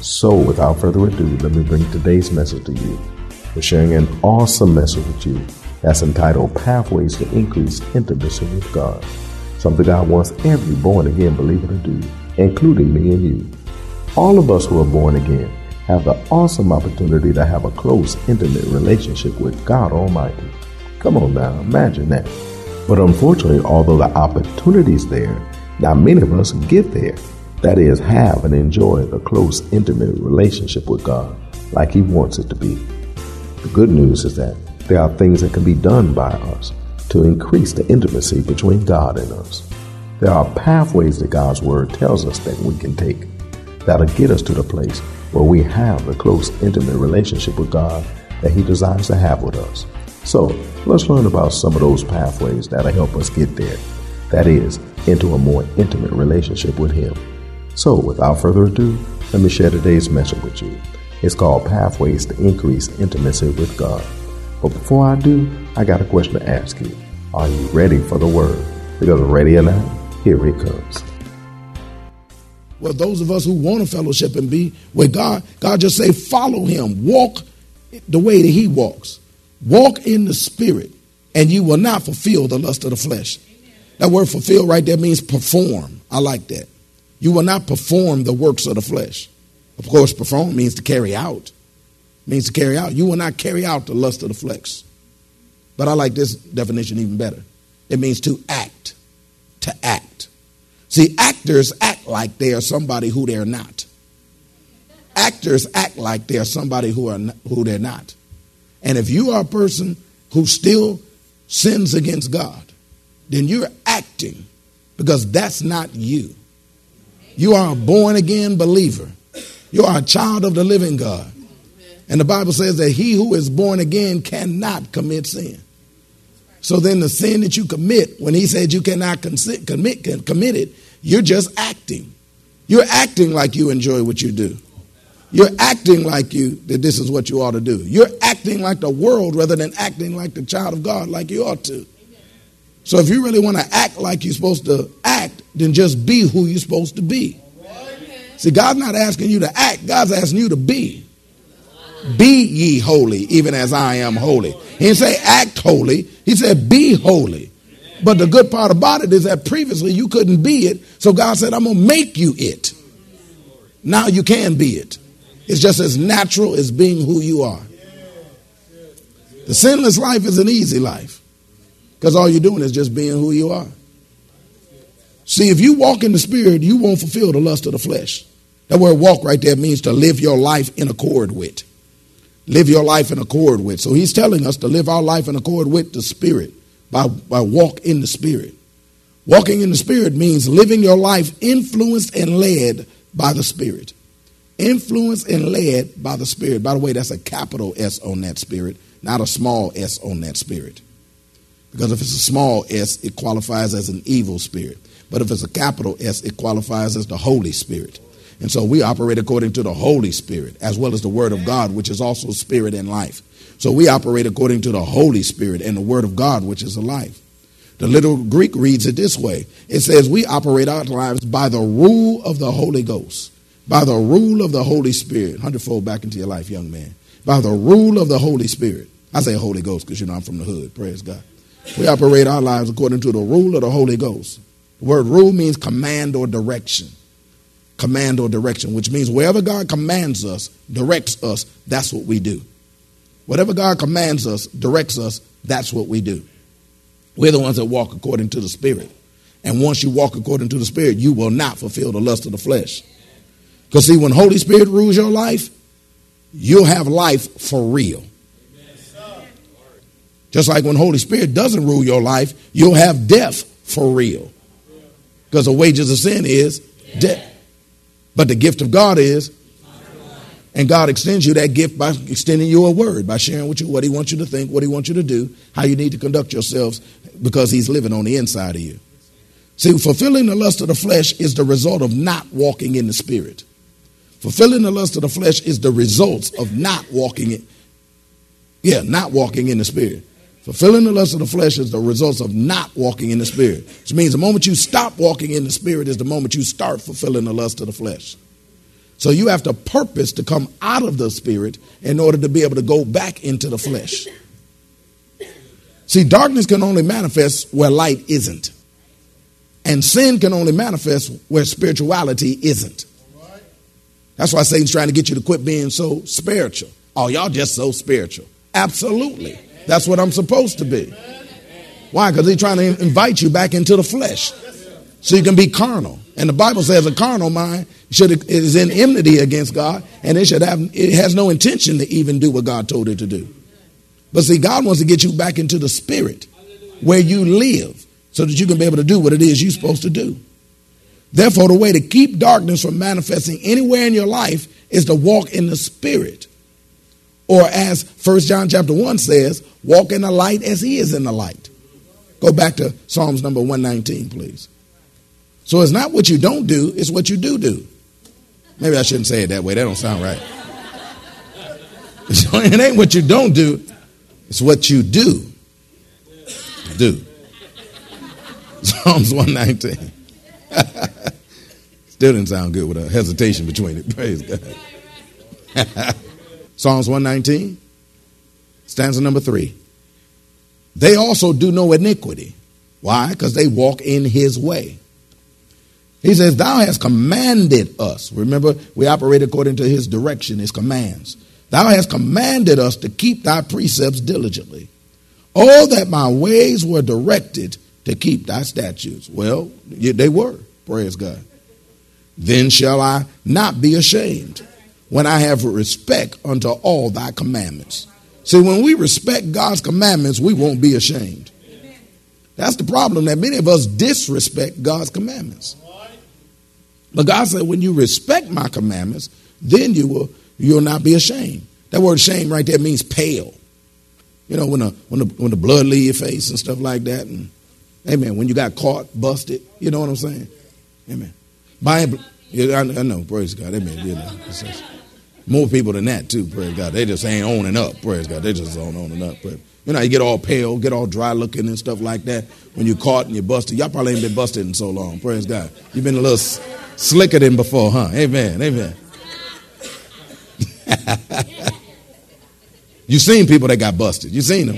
So, without further ado, let me bring today's message to you. We're sharing an awesome message with you that's entitled Pathways to Increase Intimacy with God. Something God wants every born again believer to do, including me and you. All of us who are born again have the awesome opportunity to have a close, intimate relationship with God Almighty. Come on now, imagine that. But unfortunately, although the opportunity is there, not many of us get there. That is, have and enjoy a close, intimate relationship with God like He wants it to be. The good news is that there are things that can be done by us to increase the intimacy between God and us. There are pathways that God's Word tells us that we can take that'll get us to the place where we have the close, intimate relationship with God that He desires to have with us. So let's learn about some of those pathways that'll help us get there. That is, into a more intimate relationship with Him. So, without further ado, let me share today's message with you. It's called Pathways to Increase Intimacy with God. But before I do, I got a question to ask you. Are you ready for the word? Because ready or not, here it comes. Well, those of us who want a fellowship and be with God, God just say, follow him. Walk the way that he walks. Walk in the spirit, and you will not fulfill the lust of the flesh. That word fulfill right there means perform. I like that. You will not perform the works of the flesh. Of course, perform means to carry out. Means to carry out. You will not carry out the lust of the flesh. But I like this definition even better. It means to act. To act. See, actors act like they are somebody who they're not. Actors act like they are somebody who are who they're not. And if you are a person who still sins against God, then you're acting because that's not you. You are a born again believer. You are a child of the living God. And the Bible says that he who is born again cannot commit sin. So then the sin that you commit, when he said you cannot commit, commit it, you're just acting. You're acting like you enjoy what you do. You're acting like you that this is what you ought to do. You're acting like the world rather than acting like the child of God like you ought to. So if you really want to act like you're supposed to then just be who you're supposed to be. See, God's not asking you to act, God's asking you to be. Be ye holy, even as I am holy. He didn't say act holy, he said be holy. But the good part about it is that previously you couldn't be it, so God said, I'm going to make you it. Now you can be it. It's just as natural as being who you are. The sinless life is an easy life because all you're doing is just being who you are. See, if you walk in the spirit, you won't fulfill the lust of the flesh. That word walk right there means to live your life in accord with. Live your life in accord with. So he's telling us to live our life in accord with the spirit by, by walk in the spirit. Walking in the spirit means living your life influenced and led by the spirit. Influenced and led by the spirit. By the way, that's a capital S on that spirit, not a small s on that spirit. Because if it's a small s, it qualifies as an evil spirit. But if it's a capital S, it qualifies as the Holy Spirit. And so we operate according to the Holy Spirit, as well as the Word of God, which is also spirit and life. So we operate according to the Holy Spirit and the Word of God, which is alive. The little Greek reads it this way it says, We operate our lives by the rule of the Holy Ghost, by the rule of the Holy Spirit. Hundredfold back into your life, young man. By the rule of the Holy Spirit. I say Holy Ghost because you know I'm from the hood. Praise God. We operate our lives according to the rule of the Holy Ghost. The word rule means command or direction. command or direction, which means wherever God commands us, directs us, that's what we do. Whatever God commands us, directs us, that's what we do. We're the ones that walk according to the Spirit. And once you walk according to the Spirit, you will not fulfill the lust of the flesh. Because, see, when Holy Spirit rules your life, you'll have life for real. Just like when Holy Spirit doesn't rule your life, you'll have death for real. Because the wages of sin is death. But the gift of God is, and God extends you that gift by extending you a word, by sharing with you what He wants you to think, what He wants you to do, how you need to conduct yourselves, because He's living on the inside of you. See, fulfilling the lust of the flesh is the result of not walking in the Spirit. Fulfilling the lust of the flesh is the results of not walking in, yeah, not walking in the Spirit. Fulfilling the lust of the flesh is the results of not walking in the Spirit. Which means the moment you stop walking in the Spirit is the moment you start fulfilling the lust of the flesh. So you have to purpose to come out of the Spirit in order to be able to go back into the flesh. See, darkness can only manifest where light isn't. And sin can only manifest where spirituality isn't. That's why Satan's trying to get you to quit being so spiritual. Oh, y'all just so spiritual. Absolutely. That's what I'm supposed to be. Why? Because he's trying to invite you back into the flesh so you can be carnal. And the Bible says a carnal mind should is in enmity against God, and it should have it has no intention to even do what God told it to do. But see, God wants to get you back into the spirit where you live so that you can be able to do what it is you're supposed to do. Therefore, the way to keep darkness from manifesting anywhere in your life is to walk in the spirit. Or as 1 John chapter 1 says, walk in the light as he is in the light. Go back to Psalms number 119, please. So it's not what you don't do, it's what you do do. Maybe I shouldn't say it that way. That don't sound right. it ain't what you don't do, it's what you do. Do. Psalms 119. Still didn't sound good with a hesitation between it. Praise God. Psalms 119, stanza number three. They also do no iniquity. Why? Because they walk in his way. He says, Thou hast commanded us. Remember, we operate according to his direction, his commands. Thou hast commanded us to keep thy precepts diligently. Oh, that my ways were directed to keep thy statutes. Well, they were. Praise God. Then shall I not be ashamed when I have respect unto all thy commandments. See, when we respect God's commandments, we won't be ashamed. That's the problem that many of us disrespect God's commandments. But God said, when you respect my commandments, then you will you'll not be ashamed. That word shame right there means pale. You know, when the when the when the blood leave your face and stuff like that, and Amen. When you got caught, busted, you know what I'm saying? Amen. Yeah, I, I know, praise God. Amen. You know, more people than that too, praise God. They just ain't owning up, praise God. They just ain't owning up. But you know, you get all pale, get all dry looking and stuff like that when you're caught and you're busted. Y'all probably ain't been busted in so long, praise God. You've been a little slicker than before, huh? Amen. Amen. you seen people that got busted. You seen them.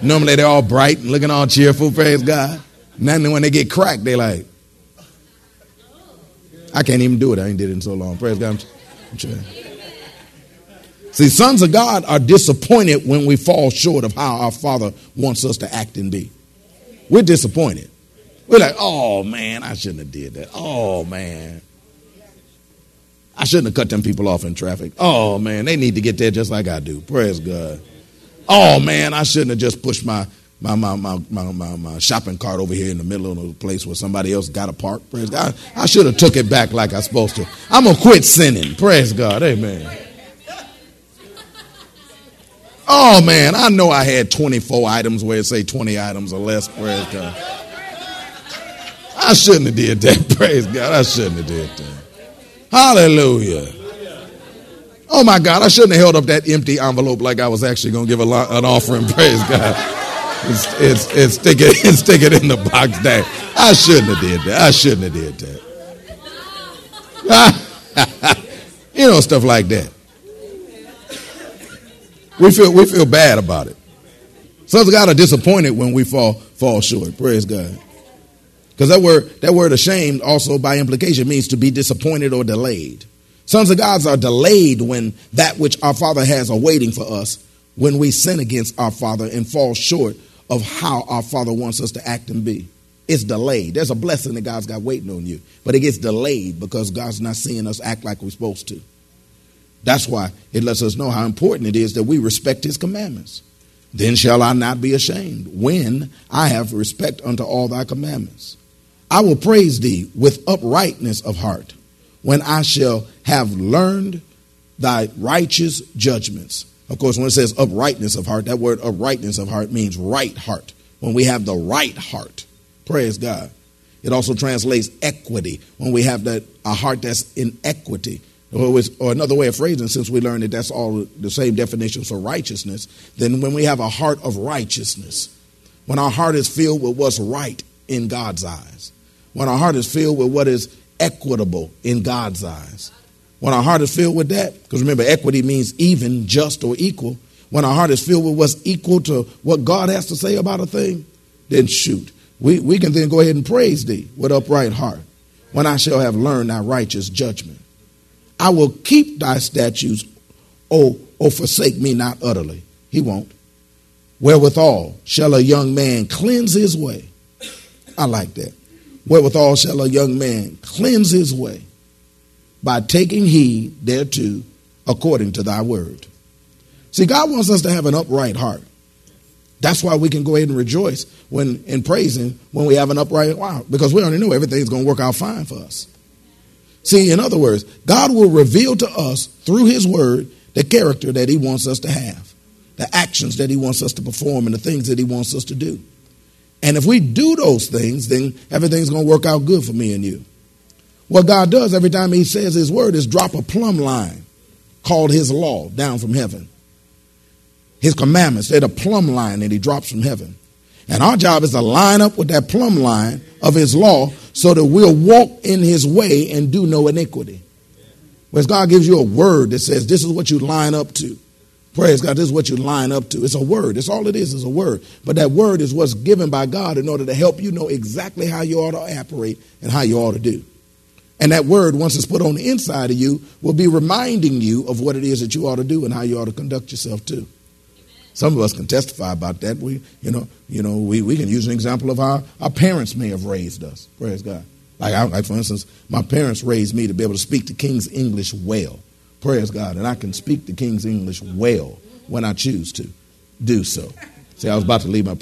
Normally they're all bright and looking all cheerful, praise God. Then when they get cracked, they like, I can't even do it. I ain't did it in so long. Praise God. See, sons of God are disappointed when we fall short of how our Father wants us to act and be. We're disappointed. We're like, oh man, I shouldn't have did that. Oh man. I shouldn't have cut them people off in traffic. Oh man, they need to get there just like I do. Praise God. Oh man, I shouldn't have just pushed my my, my, my, my, my, shopping cart over here in the middle of the place where somebody else got a park. Praise God. I should have took it back like I supposed to. I'm going to quit sinning. Praise God. Amen. Oh man, I know I had 24 items where it say 20 items or less. Praise God. I shouldn't have did that. Praise God. I shouldn't have did that. Hallelujah. Oh my God, I shouldn't have held up that empty envelope like I was actually going to give a an offering. Praise God. It's, it's, it's, stick, it, and stick it in the box there. I shouldn't have did that. I shouldn't have did that. you know, stuff like that. We feel, we feel bad about it. Sons of God are disappointed when we fall, fall short. Praise God. Because that word, that word ashamed also by implication means to be disappointed or delayed. Sons of God are delayed when that which our Father has awaiting for us when we sin against our Father and fall short of how our Father wants us to act and be. It's delayed. There's a blessing that God's got waiting on you, but it gets delayed because God's not seeing us act like we're supposed to. That's why it lets us know how important it is that we respect His commandments. Then shall I not be ashamed when I have respect unto all thy commandments. I will praise thee with uprightness of heart when I shall have learned thy righteous judgments. Of course, when it says uprightness of heart, that word uprightness of heart means right heart. When we have the right heart, Praise God. It also translates equity when we have that a heart that's in equity. Or, or another way of phrasing, since we learned that that's all the same definition for righteousness, then when we have a heart of righteousness, when our heart is filled with what's right in God's eyes, when our heart is filled with what is equitable in God's eyes, when our heart is filled with that, because remember, equity means even, just, or equal. When our heart is filled with what's equal to what God has to say about a thing, then shoot, we, we can then go ahead and praise thee with upright heart when I shall have learned thy righteous judgment. I will keep thy statutes, oh, O, o forsake me not utterly. He won't. Wherewithal shall a young man cleanse his way. I like that. Wherewithal shall a young man cleanse his way by taking heed thereto according to thy word. See, God wants us to have an upright heart. That's why we can go ahead and rejoice when in praising when we have an upright heart because we already know everything's going to work out fine for us. See, in other words, God will reveal to us through His Word the character that He wants us to have, the actions that He wants us to perform, and the things that He wants us to do. And if we do those things, then everything's going to work out good for me and you. What God does every time He says His Word is drop a plumb line called His law down from heaven his commandments. They're the plumb line that he drops from heaven. And our job is to line up with that plumb line of his law so that we'll walk in his way and do no iniquity. Whereas God gives you a word that says, This is what you line up to. Praise God, this is what you line up to. It's a word. It's all it is, is a word. But that word is what's given by God in order to help you know exactly how you ought to operate and how you ought to do. And that word, once it's put on the inside of you, will be reminding you of what it is that you ought to do and how you ought to conduct yourself too. Some of us can testify about that. We, you know, you know, we, we can use an example of how our parents may have raised us. Praise God. Like, I, like for instance, my parents raised me to be able to speak the King's English well. Praise God. And I can speak the King's English well when I choose to do so. See, I was about to leave my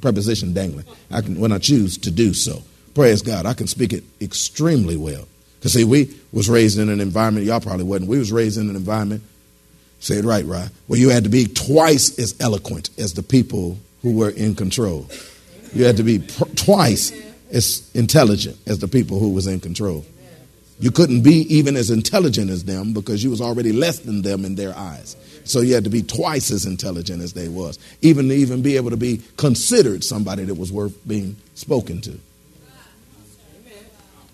preposition dangling. I can, when I choose to do so. Praise God. I can speak it extremely well. Because see, we was raised in an environment, y'all probably wasn't. We was raised in an environment Say it right, right. Well, you had to be twice as eloquent as the people who were in control. You had to be pr- twice as intelligent as the people who was in control. You couldn't be even as intelligent as them because you was already less than them in their eyes. So you had to be twice as intelligent as they was, even to even be able to be considered somebody that was worth being spoken to.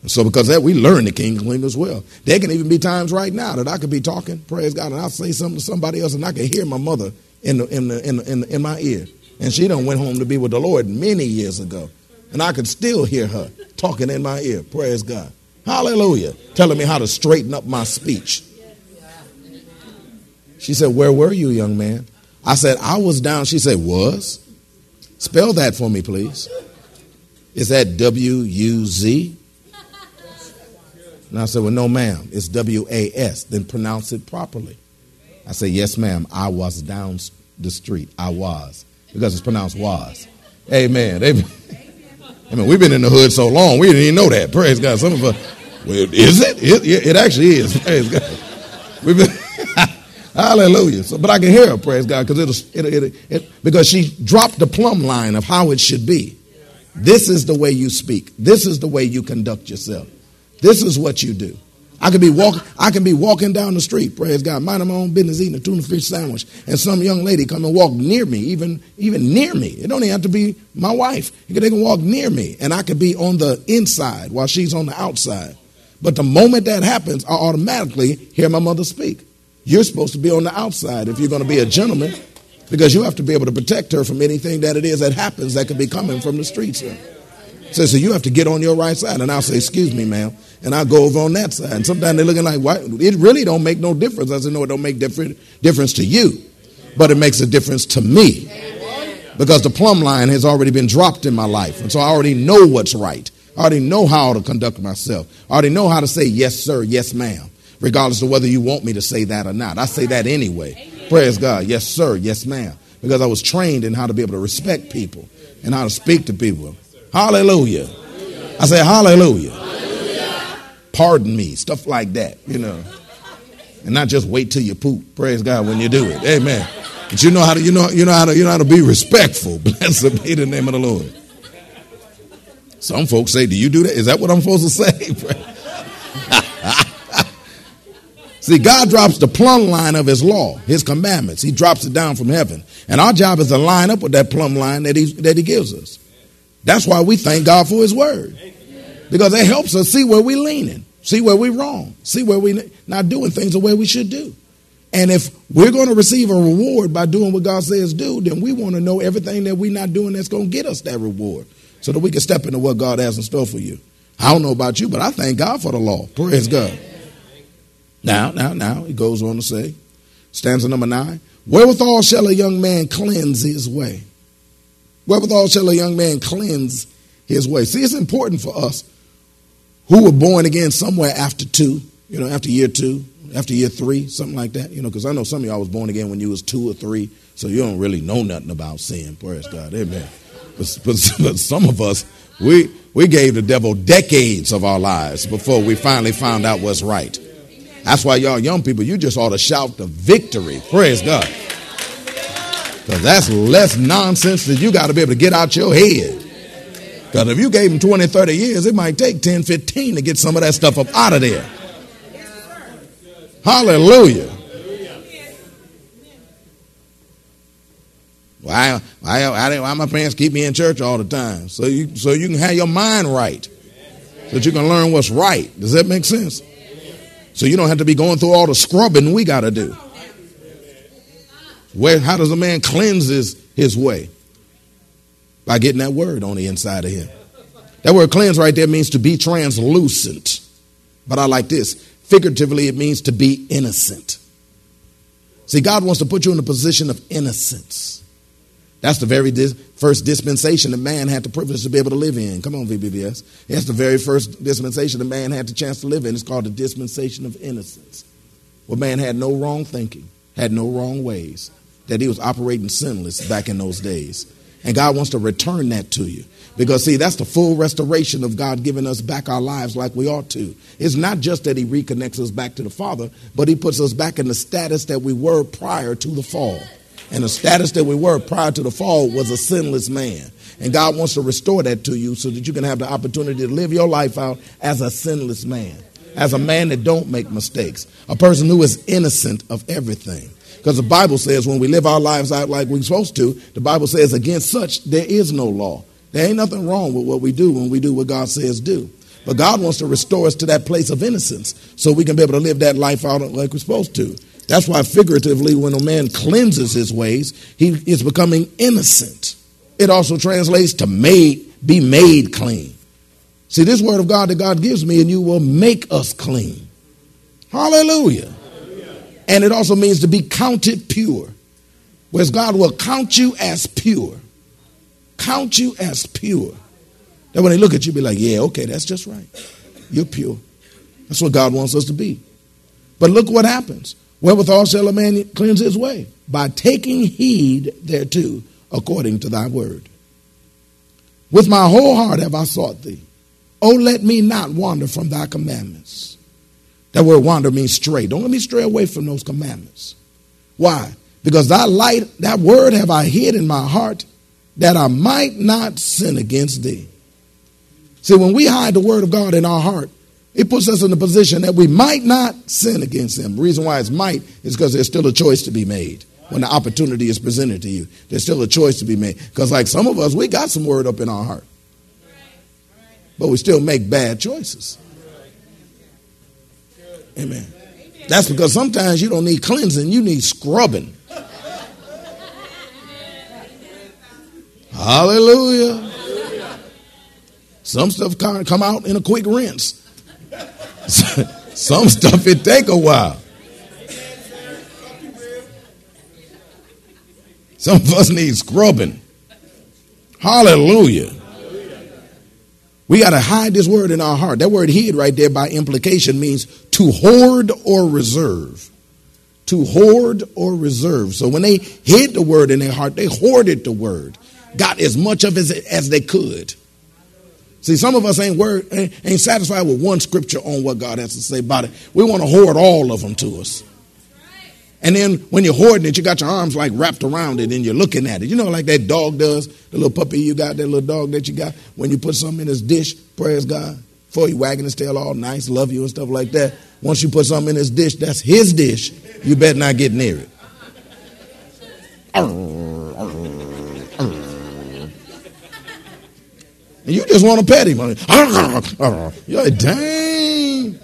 So because that we learn the King English as well. There can even be times right now that I could be talking, praise God, and I'll say something to somebody else, and I can hear my mother in the, in the, in, the, in, the, in my ear, and she done went home to be with the Lord many years ago, and I could still hear her talking in my ear. Praise God, Hallelujah, telling me how to straighten up my speech. She said, "Where were you, young man?" I said, "I was down." She said, "Was." Spell that for me, please. Is that W U Z? And I said, Well, no, ma'am. It's W A S. Then pronounce it properly. I said, Yes, ma'am. I was down the street. I was. Because it's pronounced was. Amen. Amen. I mean, we've been in the hood so long, we didn't even know that. Praise God. Some of us, well, is it? It, it actually is. Praise God. We've been. Hallelujah. So, but I can hear her, praise God, because it, it, it, because she dropped the plumb line of how it should be. This is the way you speak. This is the way you conduct yourself. This is what you do. I can be walking. I can be walking down the street, praise God, minding my own business, eating a tuna fish sandwich, and some young lady come and walk near me, even even near me. It don't even have to be my wife. They can walk near me, and I could be on the inside while she's on the outside. But the moment that happens, I automatically hear my mother speak. You're supposed to be on the outside if you're going to be a gentleman, because you have to be able to protect her from anything that it is that happens that could be coming from the streets. Here. So, so you have to get on your right side. And I'll say, excuse me, ma'am. And I'll go over on that side. And sometimes they're looking like, why? It really don't make no difference. I said, no, it don't make different difference to you. But it makes a difference to me. Because the plumb line has already been dropped in my life. And so I already know what's right. I already know how to conduct myself. I already know how to say yes, sir, yes, ma'am, regardless of whether you want me to say that or not. I say that anyway. Praise God. Yes, sir, yes, ma'am. Because I was trained in how to be able to respect people and how to speak to people. Hallelujah. I say hallelujah. Pardon me. Stuff like that, you know. And not just wait till you poop. Praise God when you do it. Amen. But you know how to you know you know how to you know how to be respectful. Blessed be the name of the Lord. Some folks say, Do you do that? Is that what I'm supposed to say? See, God drops the plumb line of His law, His commandments. He drops it down from heaven. And our job is to line up with that plumb line that He, that he gives us. That's why we thank God for His word. Because it helps us see where we're leaning, see where we're wrong, see where we're not doing things the way we should do. And if we're going to receive a reward by doing what God says do, then we want to know everything that we're not doing that's going to get us that reward so that we can step into what God has in store for you. I don't know about you, but I thank God for the law. Praise God. Now, now, now, he goes on to say, stanza number nine, wherewithal shall a young man cleanse his way? Wherewithal shall a young man cleanse his way? See, it's important for us who were born again somewhere after two, you know, after year two, after year three, something like that, you know, because I know some of y'all was born again when you was two or three, so you don't really know nothing about sin. Praise God. Amen. But, but, but some of us, we, we gave the devil decades of our lives before we finally found out what's right. That's why y'all young people, you just ought to shout the victory. Praise God. Because that's less nonsense that you got to be able to get out your head. Because if you gave him 20, 30 years, it might take 10, 15 to get some of that stuff up out of there. Hallelujah. Why, why, why my parents keep me in church all the time? So you, so you can have your mind right. So that you can learn what's right. Does that make sense? So you don't have to be going through all the scrubbing we got to do. Where, how does a man cleanse his, way? By getting that word on the inside of him. That word cleanse right there means to be translucent. But I like this. Figuratively, it means to be innocent. See, God wants to put you in a position of innocence. That's the very dis- first dispensation that man had the privilege to be able to live in. Come on, VBBS. That's the very first dispensation that man had the chance to live in. It's called the dispensation of innocence, where man had no wrong thinking, had no wrong ways, that he was operating sinless back in those days. And God wants to return that to you. Because, see, that's the full restoration of God giving us back our lives like we ought to. It's not just that He reconnects us back to the Father, but He puts us back in the status that we were prior to the fall. And the status that we were prior to the fall was a sinless man. And God wants to restore that to you so that you can have the opportunity to live your life out as a sinless man, as a man that don't make mistakes, a person who is innocent of everything. Because the Bible says when we live our lives out like we're supposed to, the Bible says against such there is no law. There ain't nothing wrong with what we do when we do what God says do. But God wants to restore us to that place of innocence so we can be able to live that life out like we're supposed to. That's why, figuratively, when a man cleanses his ways, he is becoming innocent. It also translates to made, be made clean. See, this word of God that God gives me and you will make us clean. Hallelujah. And it also means to be counted pure. Whereas God will count you as pure. Count you as pure. That when they look at you, be like, yeah, okay, that's just right. You're pure. That's what God wants us to be. But look what happens. Wherewithal shall a man cleanse his way? By taking heed thereto, according to thy word. With my whole heart have I sought thee. Oh, let me not wander from thy commandments. That word wander means stray. Don't let me stray away from those commandments. Why? Because thy light, that word have I hid in my heart, that I might not sin against thee. See, when we hide the word of God in our heart, it puts us in a position that we might not sin against him. The reason why it's might is because there's still a choice to be made. When the opportunity is presented to you, there's still a choice to be made. Because, like some of us, we got some word up in our heart, but we still make bad choices. Amen. That's because sometimes you don't need cleansing, you need scrubbing. Hallelujah. Some stuff come out in a quick rinse. Some stuff it take a while. Some of us need scrubbing. Hallelujah. We got to hide this word in our heart. That word hid right there by implication means to hoard or reserve. To hoard or reserve. So when they hid the word in their heart, they hoarded the word, got as much of it as they could. See, some of us ain't word ain't, ain't satisfied with one scripture on what God has to say about it. We want to hoard all of them to us. And then when you're hoarding it, you got your arms like wrapped around it and you're looking at it. You know, like that dog does, the little puppy you got, that little dog that you got, when you put something in his dish, praise God, before he wagging his tail all nice, love you and stuff like that. Once you put something in his dish, that's his dish. You better not get near it. And you just want to pet him. You're like, dang.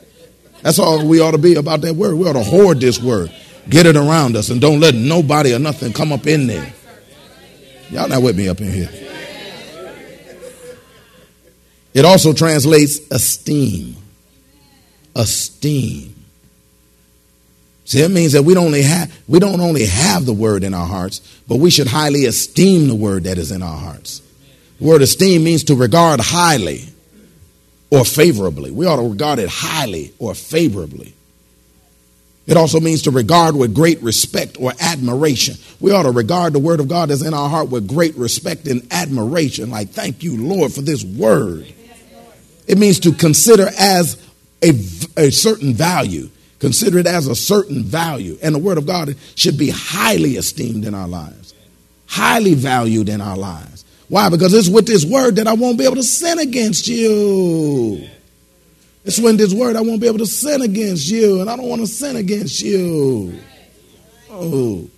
That's all we ought to be about that word. We ought to hoard this word. Get it around us and don't let nobody or nothing come up in there. Y'all not with me up in here. It also translates esteem. Esteem. See, it means that we don't only have we don't only have the word in our hearts, but we should highly esteem the word that is in our hearts. The word esteem means to regard highly or favorably. We ought to regard it highly or favorably. It also means to regard with great respect or admiration. We ought to regard the word of God that's in our heart with great respect and admiration. Like, thank you, Lord, for this word. It means to consider as a, a certain value. Consider it as a certain value. And the word of God should be highly esteemed in our lives, highly valued in our lives. Why? Because it's with this word that I won't be able to sin against you. It's when this word I won't be able to sin against you, and I don't want to sin against you. Oh.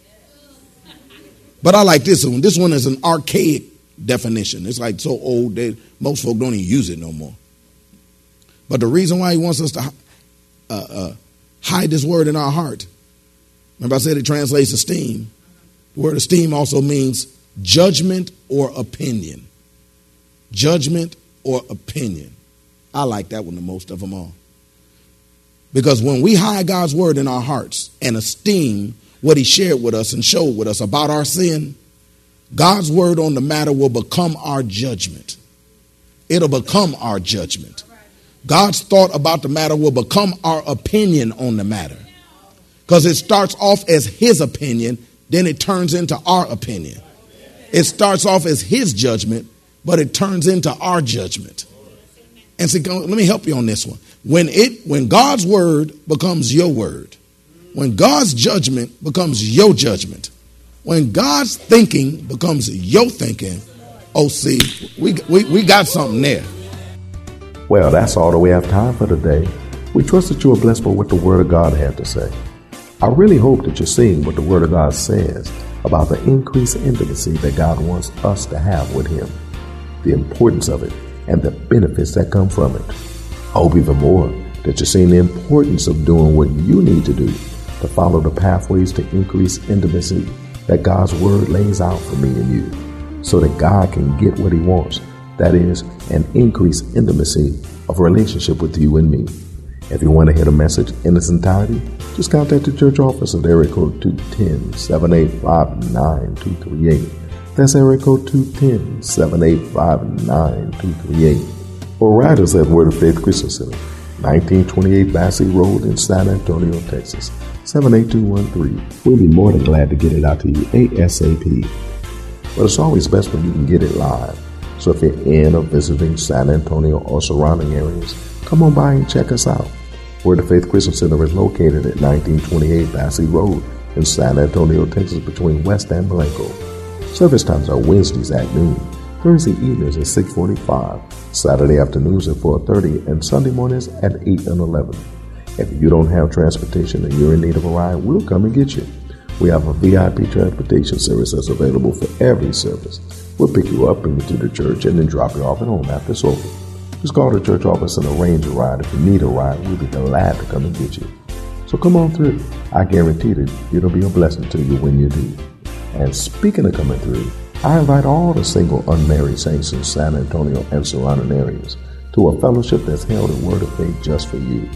But I like this one. This one is an archaic definition. It's like so old that most folk don't even use it no more. But the reason why he wants us to uh, uh, hide this word in our heart, remember I said it translates esteem. The word esteem also means judgment or opinion. Judgment or opinion. I like that one the most of them all. Because when we hide God's word in our hearts and esteem what he shared with us and showed with us about our sin, God's word on the matter will become our judgment. It'll become our judgment. God's thought about the matter will become our opinion on the matter. Because it starts off as his opinion, then it turns into our opinion. It starts off as his judgment, but it turns into our judgment. And say, let me help you on this one. When it when God's word becomes your word, when God's judgment becomes your judgment, when God's thinking becomes your thinking, oh see, we, we, we got something there. Well, that's all that we have time for today. We trust that you are blessed by what the Word of God had to say. I really hope that you're seeing what the Word of God says about the increased intimacy that God wants us to have with Him, the importance of it and the benefits that come from it. I hope even more that you're seeing the importance of doing what you need to do to follow the pathways to increase intimacy that God's Word lays out for me and you so that God can get what He wants. That is, an increased intimacy of relationship with you and me. If you want to hear the message in its entirety, just contact the church office at area code 210 785 9238 that's area code 210 785 9238. Or write us at Word of Faith Christian Center, 1928 Basse Road in San Antonio, Texas, 78213. We'll be more than glad to get it out to you ASAP. But it's always best when you can get it live. So if you're in or visiting San Antonio or surrounding areas, come on by and check us out. Word of Faith Christian Center is located at 1928 Basse Road in San Antonio, Texas, between West and Blanco. Service times are Wednesdays at noon, Thursday evenings at 645, Saturday afternoons at 4.30, and Sunday mornings at 8 and 11. If you don't have transportation and you're in need of a ride, we'll come and get you. We have a VIP transportation service that's available for every service. We'll pick you up, bring you to the church, and then drop you off at home after it's over. Just call the church office and arrange a ride. If you need a ride, we'll be glad to come and get you. So come on through. I guarantee that it'll be a blessing to you when you do. And speaking of coming through, I invite all the single unmarried saints in San Antonio and surrounding areas to a fellowship that's held in Word of Faith just for you.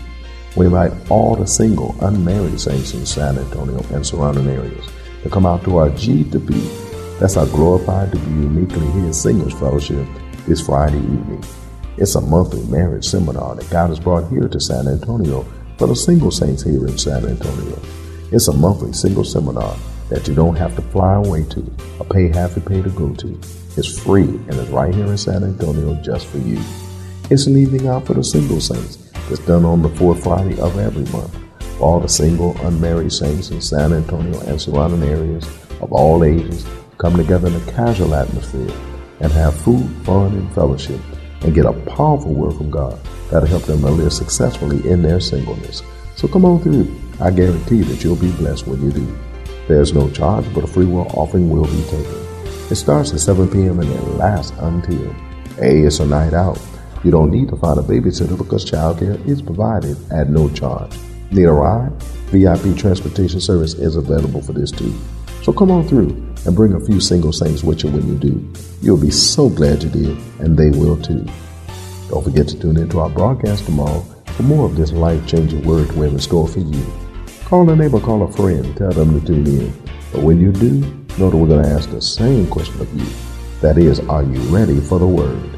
We invite all the single unmarried saints in San Antonio and surrounding areas to come out to our G to be. That's our glorified to be uniquely his singles fellowship this Friday evening. It's a monthly marriage seminar that God has brought here to San Antonio for the single saints here in San Antonio. It's a monthly single seminar that you don't have to fly away to or pay half a pay to go to. It's free and it's right here in San Antonio just for you. It's an evening out for the single saints that's done on the fourth Friday of every month. For all the single, unmarried saints in San Antonio and surrounding areas of all ages come together in a casual atmosphere and have food, fun, and fellowship and get a powerful word from God that'll help them to live successfully in their singleness. So come on through. I guarantee that you'll be blessed when you do. There's no charge, but a free will offering will be taken. It starts at 7 p.m. and it lasts until. A it's a night out. You don't need to find a babysitter because childcare is provided at no charge. Need a ride? VIP transportation service is available for this too. So come on through and bring a few single saints with you when you do. You'll be so glad you did, and they will too. Don't forget to tune into our broadcast tomorrow for more of this life changing word we have in store for you. Call a neighbor, call a friend, tell them to tune in. But when you do, know that we're going to ask the same question of you. That is, are you ready for the word?